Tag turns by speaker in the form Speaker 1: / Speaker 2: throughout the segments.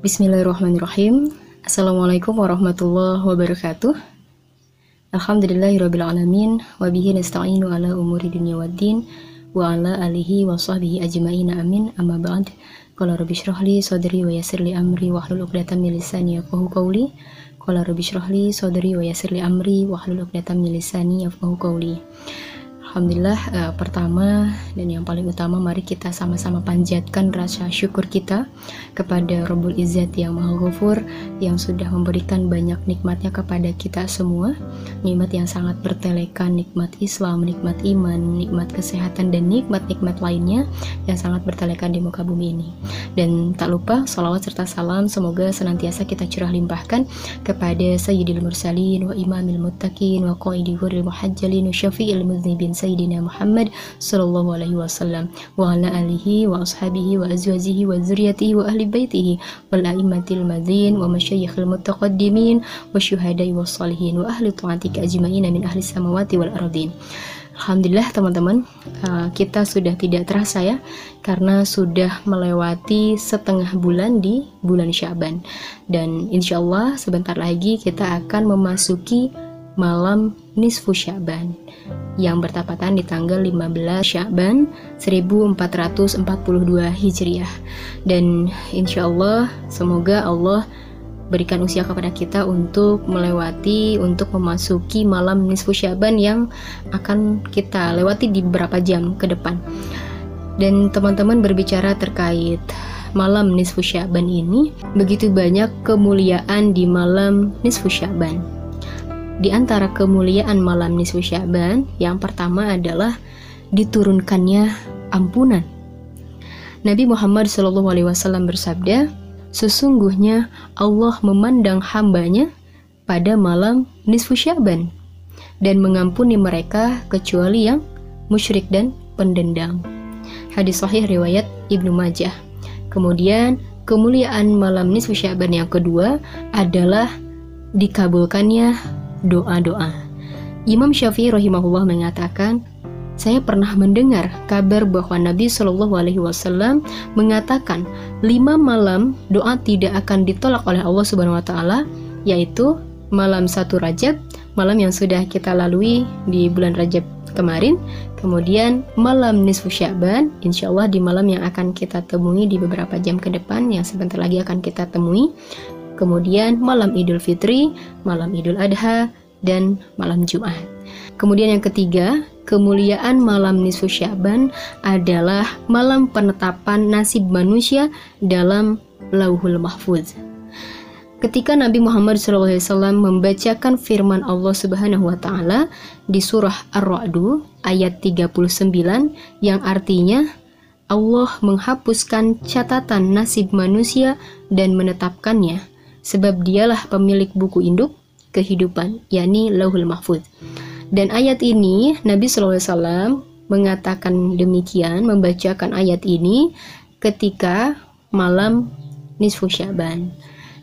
Speaker 1: Bismillahirrahmanirrahim. Assalamualaikum warahmatullahi wabarakatuh. Alhamdulillahirrabbilalamin Wabihi nasta'inu ala umuri dunia waddin Wa ala alihi wa sahbihi ajma'ina amin Amma ba'd Qala rabbi syrahli sadri wa yasirli amri Wa hlul uqdatan min lisani yafqahu qawli Qala rabbi syrahli sadri wa yasirli amri Wa hlul uqdatan min lisani yafqahu qawli Alhamdulillah uh, pertama dan yang paling utama mari kita sama-sama panjatkan rasa syukur kita kepada Rabbul Izzat yang Maha Ghafur yang sudah memberikan banyak nikmatnya kepada kita semua. Nikmat yang sangat bertelekan nikmat Islam, nikmat iman, nikmat kesehatan dan nikmat-nikmat lainnya yang sangat bertelekan di muka bumi ini. Dan tak lupa salawat serta salam semoga senantiasa kita curah limpahkan kepada Sayyidil Mursalin wa Imamil Muttaqin wa Qaidi Muhajjalin wa Syafi'il Muznibin Sayyidina Muhammad sallallahu alaihi wasallam. Wa ala alihi wa ashabihi wa azwajihi wa zuriyatihi wa ahli baitihi. Wal a'immatil madzin wa masyayikhil mutaqaddimin wa syuhada'i was salihin wa ahli ta'atika ajma'in min ahli samawati wal ardin. Alhamdulillah teman-teman. Uh, kita sudah tidak terasa ya karena sudah melewati setengah bulan di bulan Syaban. Dan insya Allah sebentar lagi kita akan memasuki malam nisfu Syaban yang bertepatan di tanggal 15 Syaban 1442 Hijriah. Dan insya Allah semoga Allah berikan usia kepada kita untuk melewati untuk memasuki malam nisfu Syaban yang akan kita lewati di beberapa jam ke depan. Dan teman-teman berbicara terkait malam nisfu Syaban ini begitu banyak kemuliaan di malam nisfu Syaban di antara kemuliaan malam nisfu Syaban, yang pertama adalah diturunkannya ampunan. Nabi Muhammad SAW bersabda, sesungguhnya Allah memandang hambanya pada malam nisfu Syaban dan mengampuni mereka kecuali yang musyrik dan pendendam. Hadis sahih riwayat Ibnu Majah. Kemudian kemuliaan malam nisfu Syaban yang kedua adalah dikabulkannya doa-doa. Imam Syafi'i rahimahullah mengatakan, saya pernah mendengar kabar bahwa Nabi Shallallahu Alaihi Wasallam mengatakan lima malam doa tidak akan ditolak oleh Allah Subhanahu Wa Taala, yaitu malam satu Rajab, malam yang sudah kita lalui di bulan Rajab kemarin, kemudian malam nisfu Syaban, insya Allah di malam yang akan kita temui di beberapa jam ke depan yang sebentar lagi akan kita temui, kemudian malam Idul Fitri, malam Idul Adha, dan malam Jumat. Kemudian yang ketiga, kemuliaan malam nisfu Syaban adalah malam penetapan nasib manusia dalam Lauhul Mahfuz. Ketika Nabi Muhammad SAW membacakan firman Allah Subhanahu wa taala di surah Ar-Ra'd ayat 39 yang artinya Allah menghapuskan catatan nasib manusia dan menetapkannya sebab dialah pemilik buku induk kehidupan, yakni Lauhul Mahfuz. Dan ayat ini Nabi SAW mengatakan demikian, membacakan ayat ini ketika malam nisfu Syaban.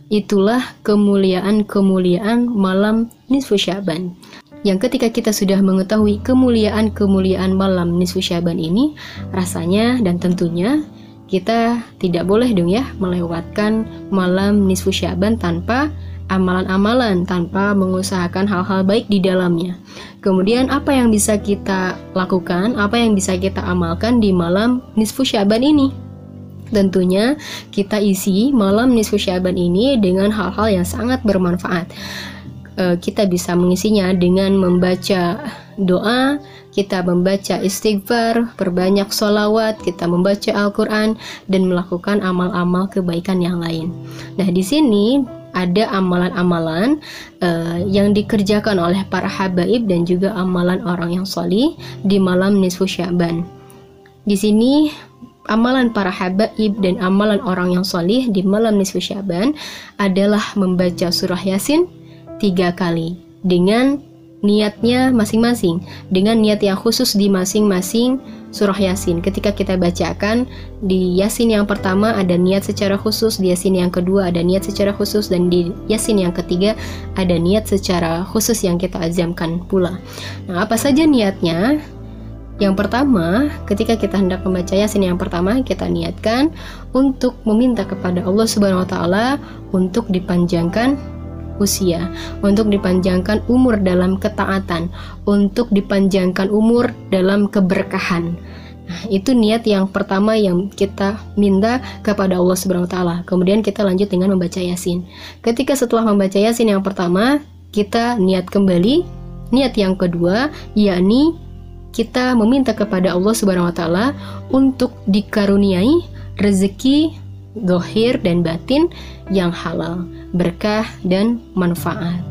Speaker 1: Itulah kemuliaan-kemuliaan malam nisfu Syaban. Yang ketika kita sudah mengetahui kemuliaan-kemuliaan malam nisfu Syaban ini, rasanya dan tentunya kita tidak boleh dong ya melewatkan malam nisfu Syaban tanpa amalan-amalan tanpa mengusahakan hal-hal baik di dalamnya. Kemudian apa yang bisa kita lakukan, apa yang bisa kita amalkan di malam nisfu Syaban ini? Tentunya kita isi malam nisfu Syaban ini dengan hal-hal yang sangat bermanfaat. E, kita bisa mengisinya dengan membaca doa, kita membaca istighfar, perbanyak sholawat, kita membaca Al-Quran, dan melakukan amal-amal kebaikan yang lain. Nah, di sini ada amalan-amalan uh, yang dikerjakan oleh para habaib dan juga amalan orang yang solih di malam nisfu Syaban. Di sini amalan para habaib dan amalan orang yang solih di malam nisfu Syaban adalah membaca surah Yasin tiga kali dengan niatnya masing-masing dengan niat yang khusus di masing-masing surah Yasin. Ketika kita bacakan di Yasin yang pertama ada niat secara khusus, di Yasin yang kedua ada niat secara khusus dan di Yasin yang ketiga ada niat secara khusus yang kita azamkan pula. Nah, apa saja niatnya? Yang pertama, ketika kita hendak membaca Yasin yang pertama, kita niatkan untuk meminta kepada Allah Subhanahu wa taala untuk dipanjangkan usia, untuk dipanjangkan umur dalam ketaatan, untuk dipanjangkan umur dalam keberkahan. Nah, itu niat yang pertama yang kita minta kepada Allah Subhanahu wa taala. Kemudian kita lanjut dengan membaca Yasin. Ketika setelah membaca Yasin yang pertama, kita niat kembali niat yang kedua yakni kita meminta kepada Allah Subhanahu wa taala untuk dikaruniai rezeki dohir dan batin yang halal, berkah dan manfaat.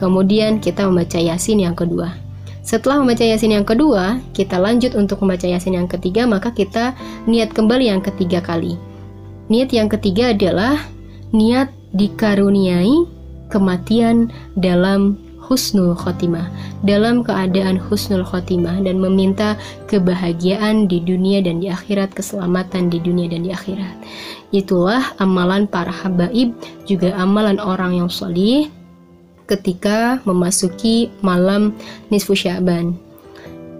Speaker 1: Kemudian kita membaca Yasin yang kedua. Setelah membaca Yasin yang kedua, kita lanjut untuk membaca Yasin yang ketiga, maka kita niat kembali yang ketiga kali. Niat yang ketiga adalah niat dikaruniai kematian dalam husnul khotimah dalam keadaan husnul khotimah dan meminta kebahagiaan di dunia dan di akhirat keselamatan di dunia dan di akhirat. Itulah amalan para habaib juga amalan orang yang solih ketika memasuki malam nisfu syaban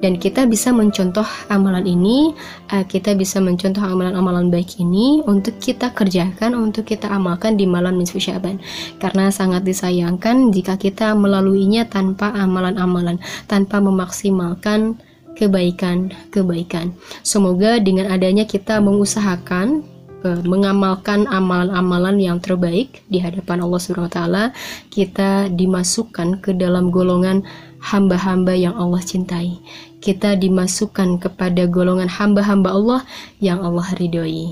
Speaker 1: dan kita bisa mencontoh amalan ini uh, kita bisa mencontoh amalan-amalan baik ini untuk kita kerjakan untuk kita amalkan di malam nisfu syaban karena sangat disayangkan jika kita melaluinya tanpa amalan-amalan tanpa memaksimalkan kebaikan-kebaikan semoga dengan adanya kita mengusahakan uh, mengamalkan amalan-amalan yang terbaik di hadapan Allah Subhanahu wa taala, kita dimasukkan ke dalam golongan hamba-hamba yang Allah cintai. Kita dimasukkan kepada golongan hamba-hamba Allah yang Allah ridhoi.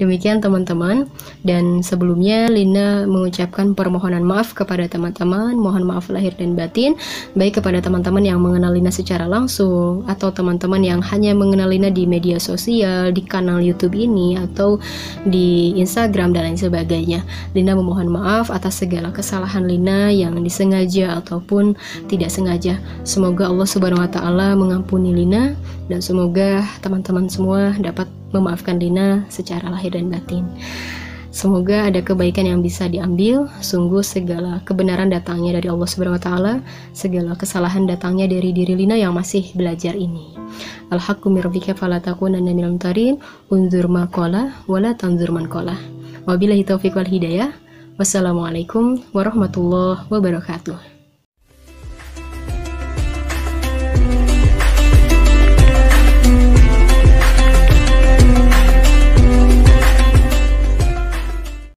Speaker 1: Demikian teman-teman dan sebelumnya Lina mengucapkan permohonan maaf kepada teman-teman, mohon maaf lahir dan batin baik kepada teman-teman yang mengenal Lina secara langsung atau teman-teman yang hanya mengenal Lina di media sosial, di kanal YouTube ini atau di Instagram dan lain sebagainya. Lina memohon maaf atas segala kesalahan Lina yang disengaja ataupun tidak sengaja. Semoga Allah Subhanahu wa taala mengampuni Lina dan semoga teman-teman semua dapat memaafkan Lina secara lahir dan batin. Semoga ada kebaikan yang bisa diambil. Sungguh segala kebenaran datangnya dari Allah Subhanahu wa taala, segala kesalahan datangnya dari diri Lina yang masih belajar ini. Al-haqqu mir fala takunanna minal mutarin, unzur ma qala wala tanzur man qala. Wabillahi taufiq wal hidayah. Wassalamualaikum warahmatullahi wabarakatuh.